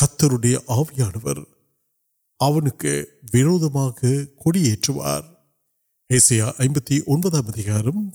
கத்தருடைய ஆவியானவர் அவனுக்கு விரோதமாக கொடியேற்றுவார் ஏசியா ஐம்பத்தி ஒன்பதாம் அதிகாரம்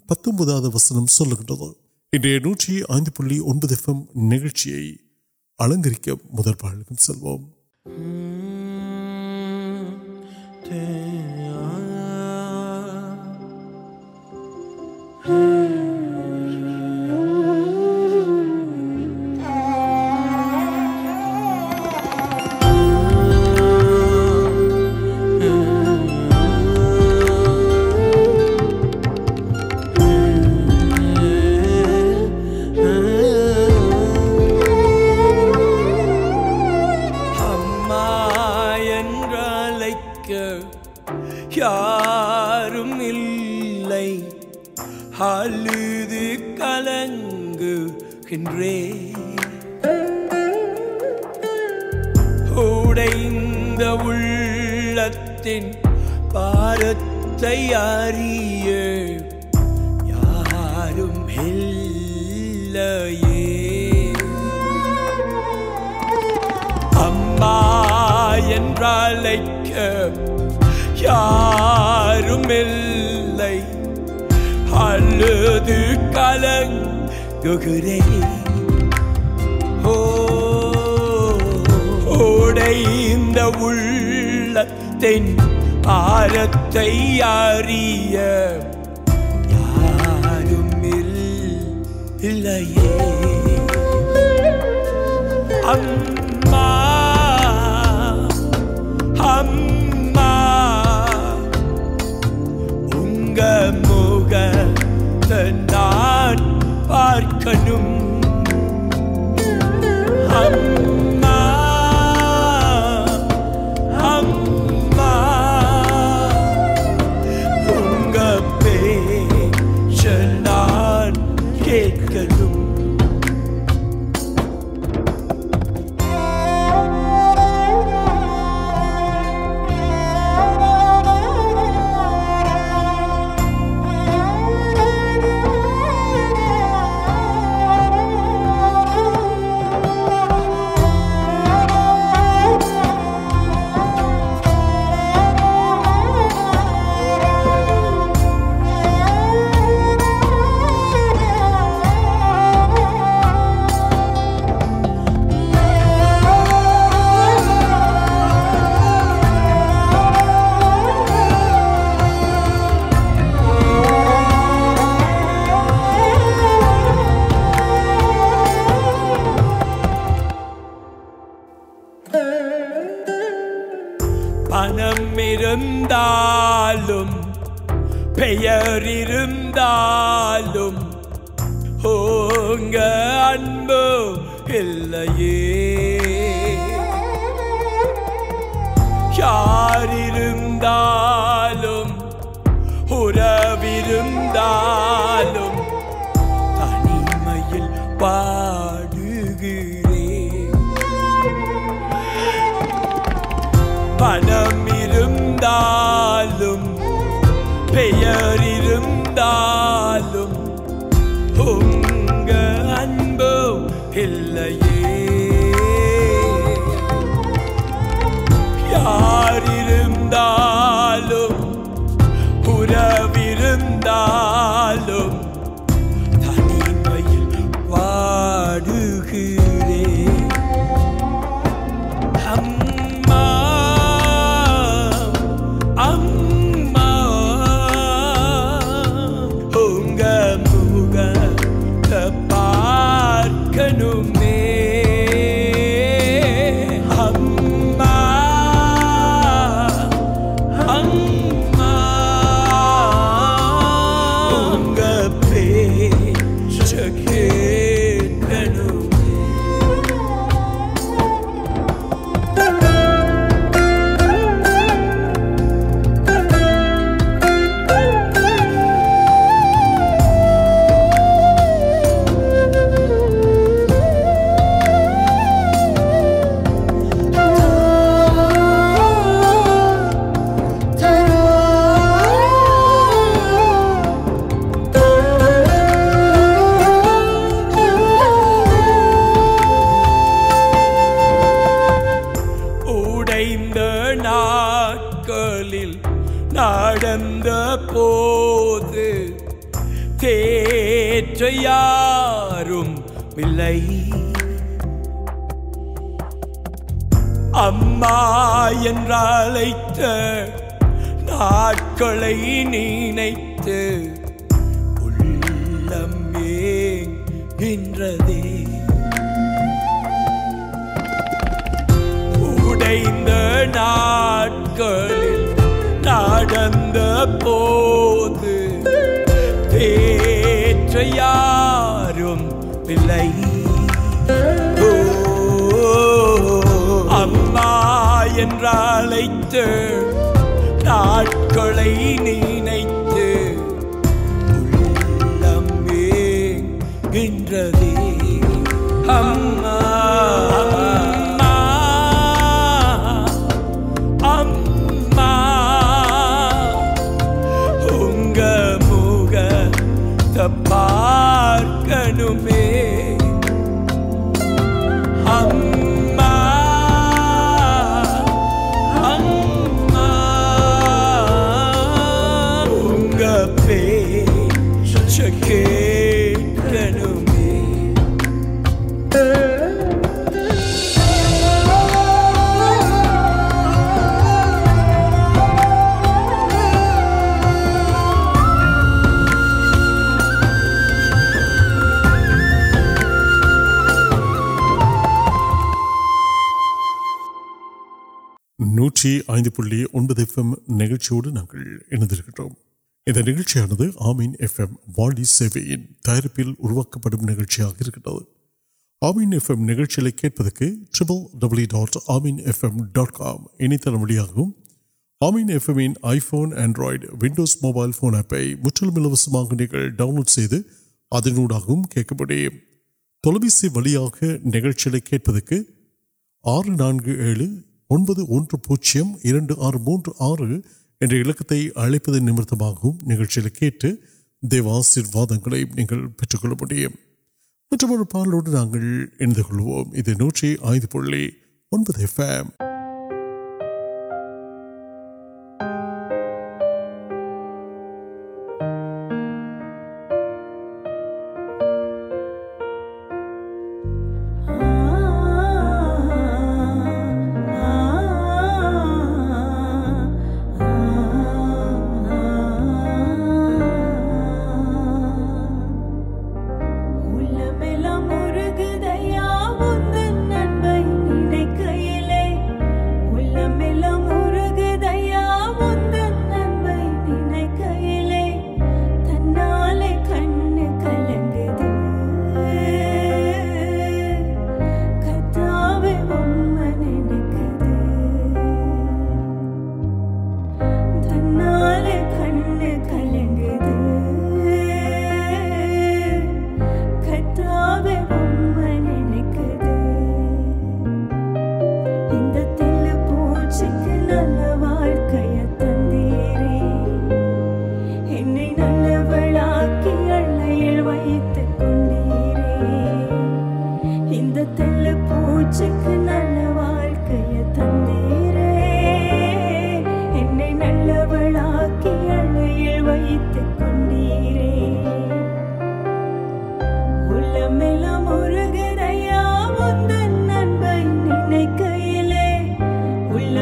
கலங்குகிறேன் ஓ உடைந்த உள்ளத்தின் ஆரத்தை அறிய کھنم امت ناڑ نا پہ نم நூற்றி ஐந்து புள்ளி ஒன்பது எஃப்எம் நிகழ்ச்சியோடு நாங்கள் இணைந்திருக்கிறோம் இந்த நிகழ்ச்சியானது ஆமீன் எஃப்எம் வாலி சேவையின் தயாரிப்பில் உருவாக்கப்படும் நிகழ்ச்சியாக இருக்கிறது ஆமீன் எஃப்எம் நிகழ்ச்சிகளை கேட்பதற்கு triple W dot Ameen FM dot com இணையதளம் வழியாகவும் ஆமீன் எஃப்எம்மின் iPhone Android Windows mobile phone ஆப்பை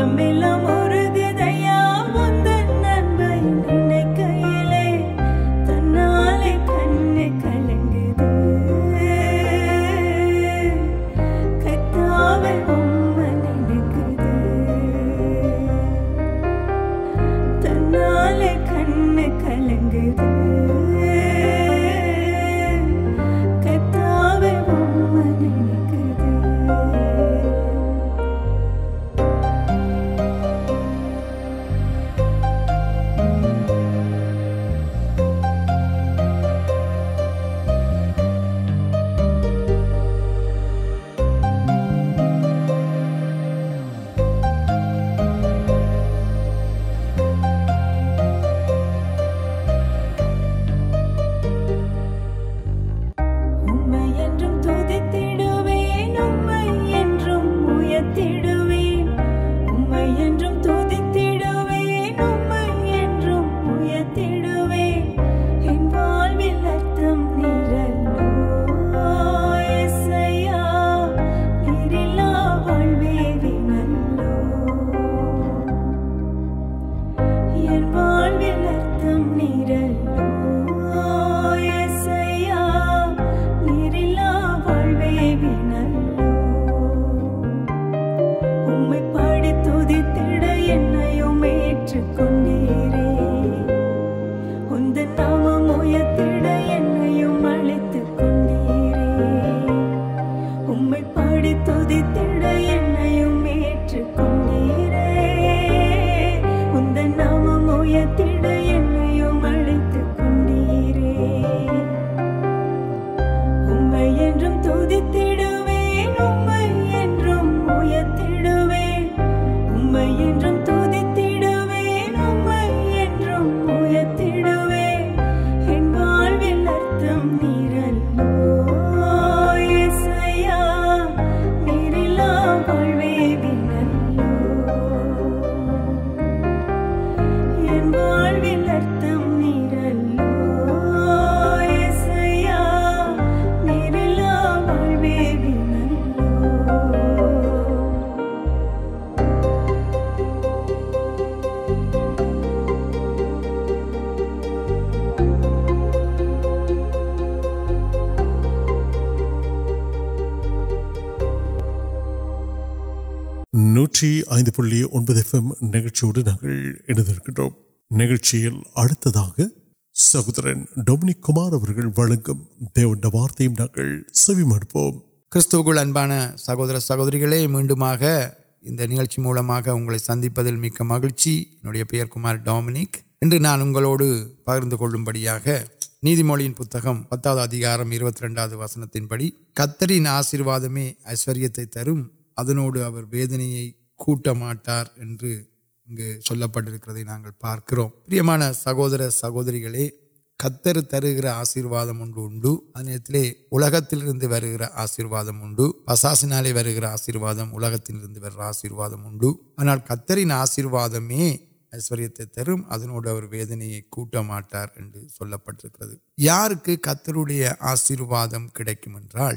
ملم نوان سہو سہو سند مہینے ڈومک پکر کل بڑی موتار وسن دن بڑی کتری آسرواد پارکروک سہو سہور کے آشیواد آشیرواد پسرواد آشیواد کتر آشیرواد تر ادویاں یا کتر آشیواد کال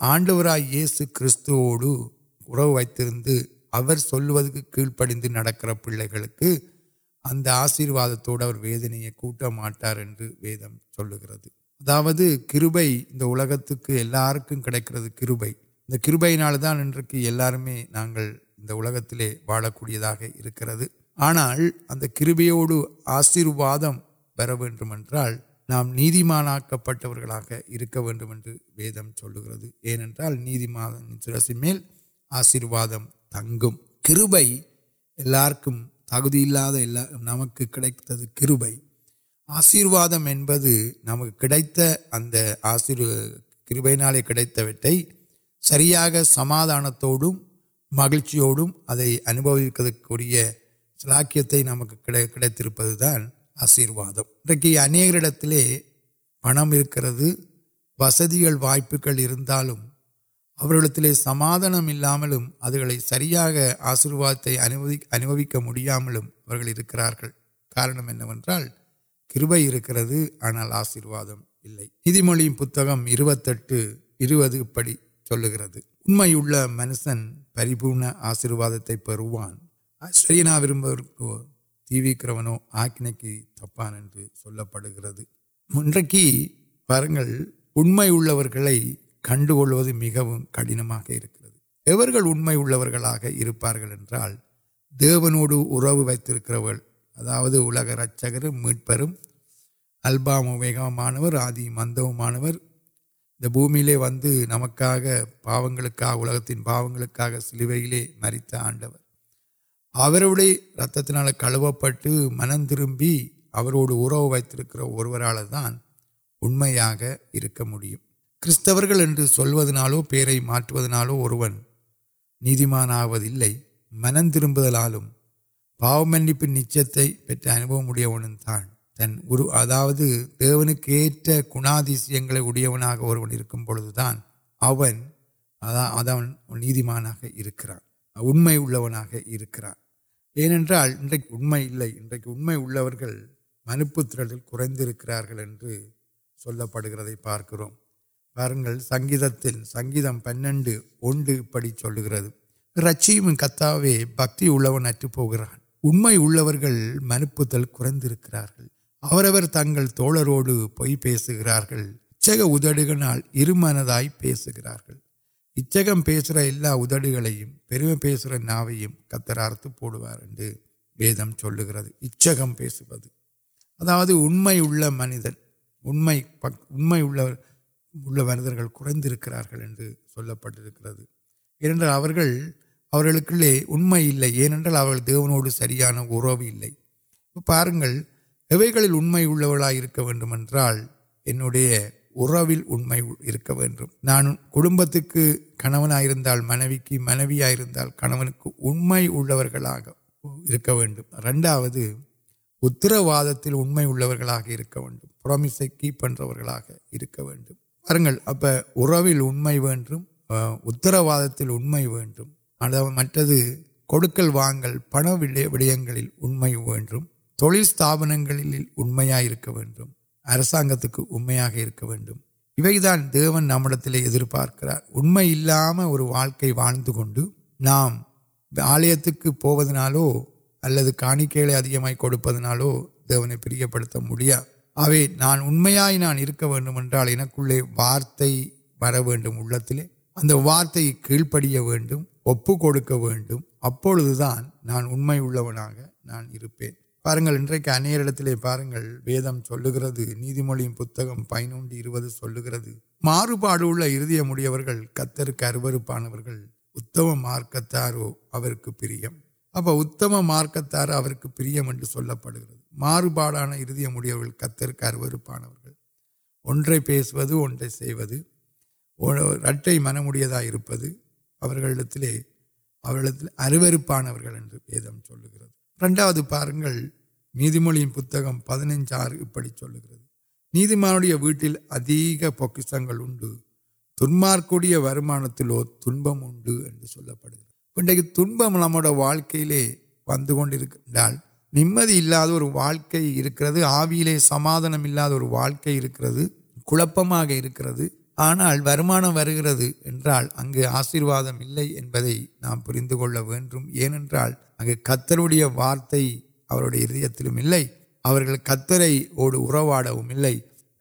آڈوری کس وقت کی پڑک پوادنٹار ان کیمے واڑک آنا کورورواد نام نیم کٹھا ون ویدم چل گروہ ایسے میل آشیواد تنگ کم تک نمک آشیواد نمک کسی کر سیادانت مہیچ اکری کسیم اینت پڑم وسد وائپل علی سماد سنوکل کارنمین کرنا آشیرواد مٹھی چل گرم منشن پریپور آشیرواد وی ویکانے پڑھے ان کنکلو مڑن امراح دیتی ملبا موی مندور پاگتی پا سی مریت آڈر اویلی رت کن تربیت ارو وان امر م کتنےو پیری معٹو اور نیمانے منترال پاؤ من پیچھے پہ ابی تنظیمکشن اڑیا اور نیم کرنے کی منپرکار پہ پارک سنگ كی سنگھیے كتوپر تنہیں تالروڑ كرچ كا مندائی اچھے ادم نو یم یوں كترار پوارے ویدم چل گرد اچ كم امداد مردر کول پہ لے اے دیو سلے پاس ایم آرکال انڈیا ارب نان کڑبت کی کنون آر منوی کی منوی آرونی اُن میں رنڈا اتر واد کی پڑھو اپم واد میں کڑکل واغ پن واپنگ امیا دیون ندم اور واقع واضح نام آلیہ پوتنالو اللہ کا آئ نائ نانے وارت وارت کیڑ پڑی ابک اب نان پارے اہر ویدم نی موڑ پہ لار پاڑی کتر کے اربر آنت مارکتاروک پر اب اتم مارکتاروک پر معاڑان کتر کے اروپ آنسو رٹ من مجھے اروپان رنڈا پارنم پہ آرپی چل گئے نیتمیا ویٹل پکسل کوئی وان تنبم انٹر تنہیل ونکل نمددی اور واقعہ آویل سمادم آنا اگے آشیواد اگو وارت ہلے کتواڑ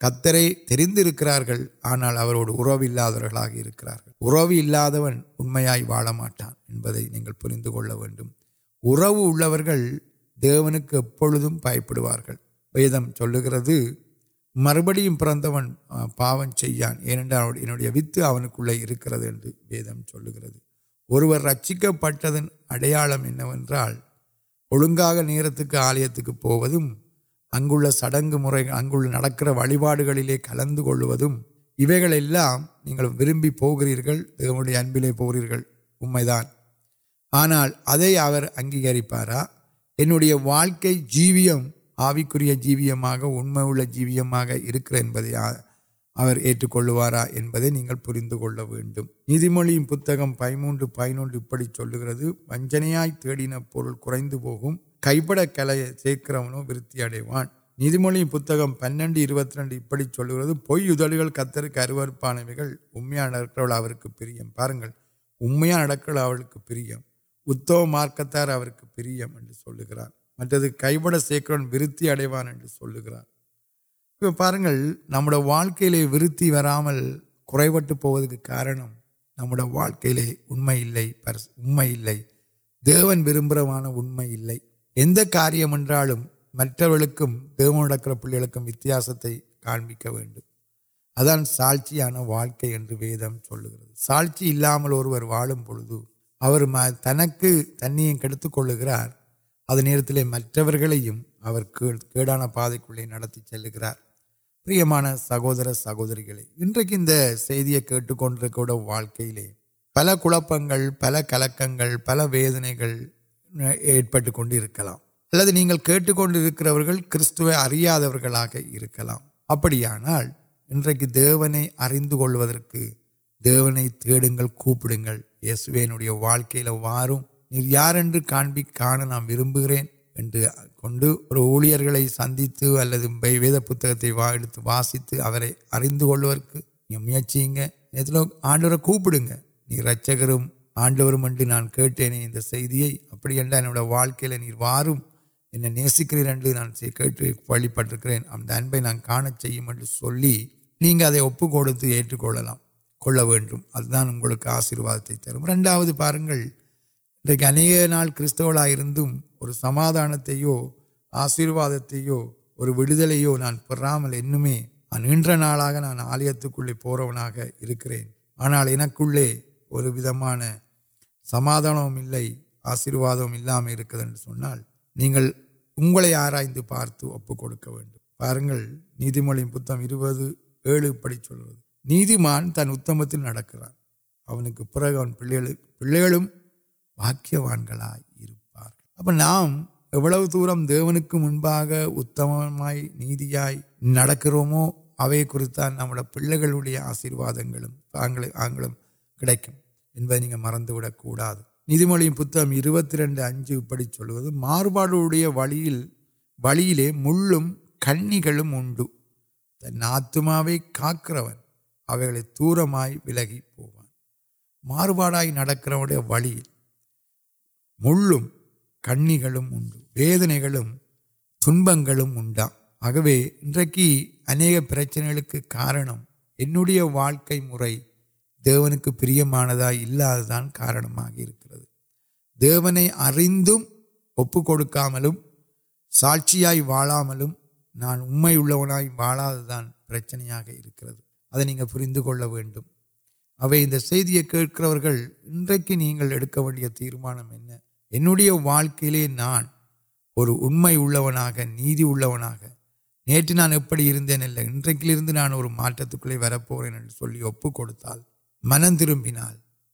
کترے تریندار آنا ہوا نہیں دیوکم پائے پوار ویدم چل گرد مربڑ پہ پان کو لکڑے یو ویدم چل گر اور رکن اڑیال نرے تو پوچھوں اگلے سڑک مرکا کلک نہیں وربی پہ امبل پہ امردان آنا اگار انڈیا واقع جیویم آیا جیویم اُن میں جیوارا اندے نہیں پولی چل گیا ونجن تیڑھوں کئی پڑ سیک ویتوان نی موت پنڈے چل گیا کتر کے اروپ آن کرا کر اتو مارکتار پرل گئی پڑ سیکن ورتی گرو وا لیے ویتی وا مل پوکم نوکل امریک وان میں کاریہمنگ کرتے ہیں ساچیا واقع سو گیم واڑم پورے تنقید کل گرار پاس گرم سہور سہوک واقعی پل کو پل کلک پل ویدنے کو کتو اریا دیونے اریند دیونے کو واقعی وار یارپی کا روب سند پہ واسیتی نوپیں رچکر آڈو نان کھیٹنے ابھی یا نسکرین اب کام نہیں کل وی ابھی اگلے آشیواد ترنت پارنگ اہم کمرہ سمادانت آشیواد نان پورا ملنے نا آلیہ آنا اندر سمادان آشیرواد آرائیں پارتک ندی موت نیمان تنہیں پہلے پیلگان دور دیوت نام پہ آشیواد آگوں کٹا نیمت رنڈی پڑوبیاں کنگل اڈ تمے کا اب دور ولگان مارواڑکے والی مل کنگ ودنے گنبا آگے انچنے کے کارنمیا دیواندان کارن اریند ساچی واڑم نان اماجن پرچنیا ری تیرانے واقع نان اور نیتی ہے نیٹ نانپی نانت وغیرہ اپتال منتر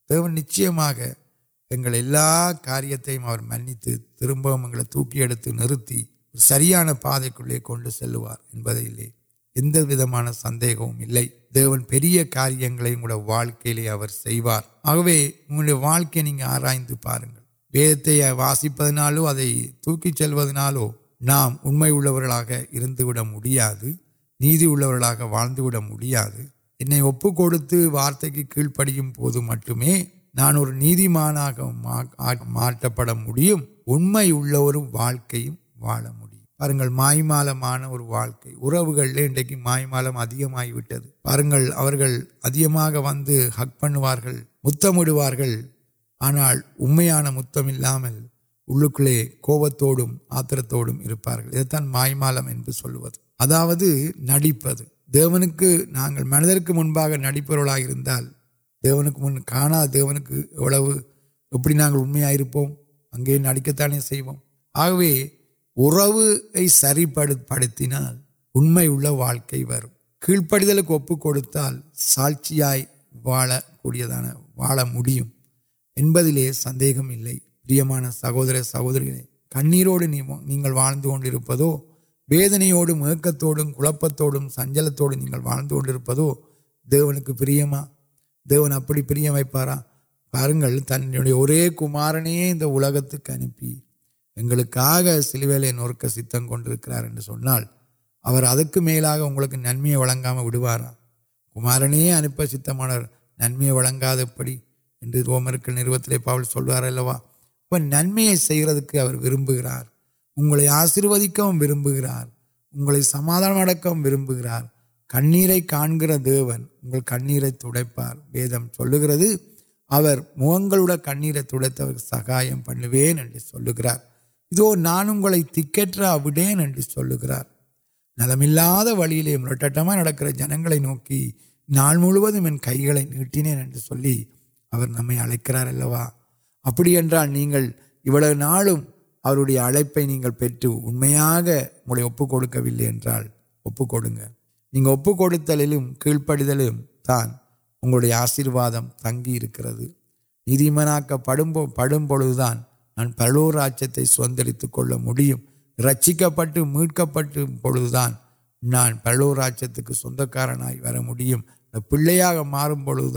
نشا کاریہ منتظر ترب تی سو سلوار ان سندگی آرائد واسی تلو نام نیوک وارت کی کیڑ پڑھ مٹم نان پڑھیں آپ کو مائمال واقع ارو گے اند آئی وی ہنوار مت مل آنا امتکوپت آتروڑ نیپنی منسک نا دیوک مانا دیوک ابھی نمپ نکان سو உறவை சரிப்படுத்தினால் உண்மை உள்ள வாழ்க்கை வரும் கீழ்ப்படிதலுக்கு ஒப்பு கொடுத்தால் சாட்சியாய் வாழக்கூடியதான வாழ முடியும் என்பதிலே சந்தேகம் இல்லை பிரியமான சகோதர சகோதரிகளே கண்ணீரோடு நீ நீங்கள் வாழ்ந்து கொண்டிருப்பதோ வேதனையோடும் ஏக்கத்தோடும் குழப்பத்தோடும் சஞ்சலத்தோடும் நீங்கள் வாழ்ந்து கொண்டிருப்பதோ یہاں سلو ن ستم کنکے اور ادکے اب نام کمرن اُنپ سیت من ناد رو مل نو سوار نمیاب وار آشیوک وار سماد ورب گر کنیر کا دیون کنیر تردم چل گیا منی تر سہام پڑوے سلکر ادو نانکٹ اب گرم وو لے مٹک جنگ نوکی نا کئی گئے نیٹن اڑکر ابھی ںالیاں پیٹرا یا کیڑ پڑے آشیواد تنگ نیمک پڑ پڑھان نلو رچ مٹ میٹ پہ بودان پلو رچکار وار پوانک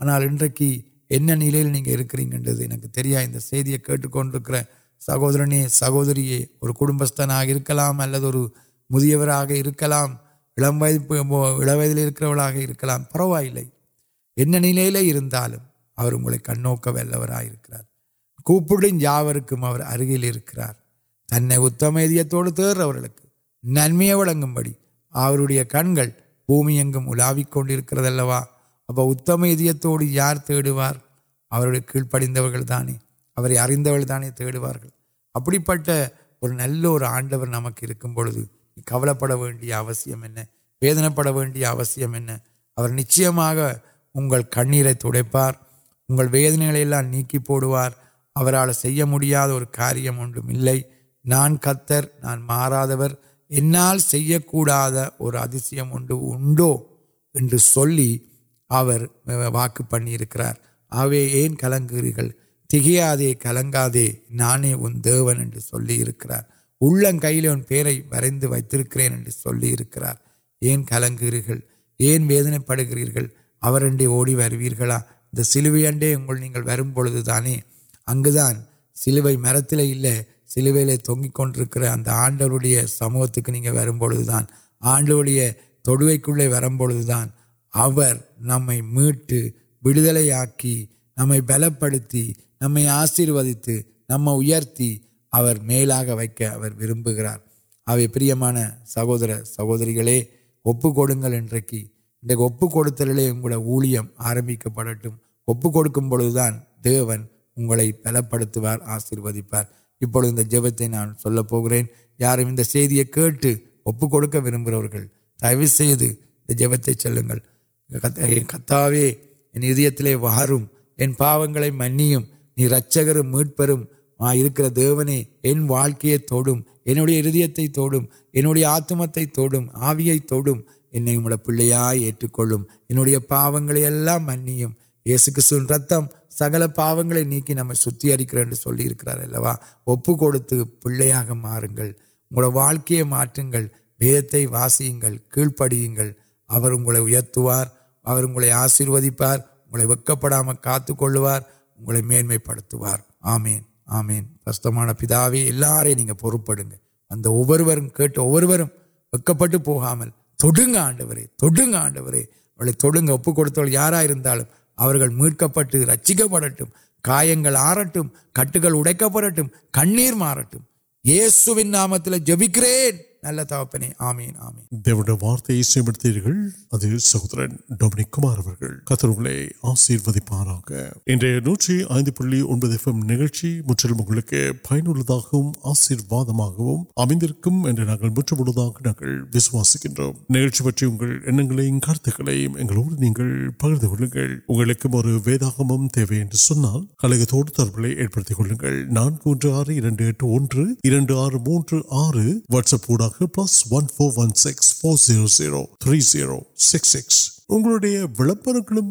آنا انہیں ترینک سہورنی سہوری اور کٹبست ملو نال اور نوک واقع تنہیں اتم تیرو نئی اور کنگ پومی الاکروت یار تیوار کیڑ پڑھ دانے اریندوار ابھی پہ نل اور آڈر نمک پڑیم پڑیم نچھو کنیر تار اندنی پوارل اور کاریہ نان کتر نان مارا اور ادیہ واقع پڑے ایل گھر تھی کل گانے ان دینکار اللہ کئی انترکن سوکر ویدنے پڑ گیا اوڑا اِن سلویاں وانے اگان سلو مرت سلو تک اگر آنڈر سموہت کی نہیں ووڈیا تڑوک وو نمٹ بھی آکی نمپی نما آشیو نمرتی میل وارے پران سہور سہورگلے اپل انتلے اگر ورم آرٹ اپوان دی پشیوارپل جیبتے نان سوکر یار کچھ اپر وی جیپتے چلوں کتوت وار پا مچ میٹر دیونے واقع تمہت تمہیا آتم تم آوی توڑ پاٹک ان پاگ منگو استم سکل پاکی نمتر اللہ کو پارنگ وہ کی پڑی اعتوار اور آشیوار پڑام کا موار آمین کس پیتویگ وڈو آڈو کڑو یار میٹ پھر رچک پڑھیں گی آرٹ کٹکل پڑھوں کمٹوں نام تک جبکر நல்ல தகப்பனே ஆமீன் ஆமீன் தேவனுடைய வார்த்தையை செய்படுத்தீர்கள் அது சகோதரன் டொமினிக் குமார் அவர்கள் கத்தர்களை ஆசீர்வதிப்பாராக இன்றைய நூற்றி ஐந்து புள்ளி ஒன்பது எஃப்எம் நிகழ்ச்சி முற்றிலும் உங்களுக்கு பயனுள்ளதாகவும் ஆசீர்வாதமாகவும் அமைந்திருக்கும் என்று நாங்கள் முற்றுவதாக நாங்கள் விசுவாசிக்கின்றோம் நிகழ்ச்சி பற்றி உங்கள் எண்ணங்களையும் கருத்துக்களையும் எங்களோடு நீங்கள் பகிர்ந்து கொள்ளுங்கள் உங்களுக்கும் ஒரு வேதாகமம் தேவை என்று சொன்னால் கழகத்தோடு தொடர்புகளை ஏற்படுத்திக் கொள்ளுங்கள் நான்கு ஒன்று ஆறு இரண்டு எட்டு ஒன்று இரண்டு ஆறு மூன்று ஆறு வாட்ஸ்அப் ஊடாக plus one four one six four zero zero three zero six six உங்களுடைய விளம்பரங்களும்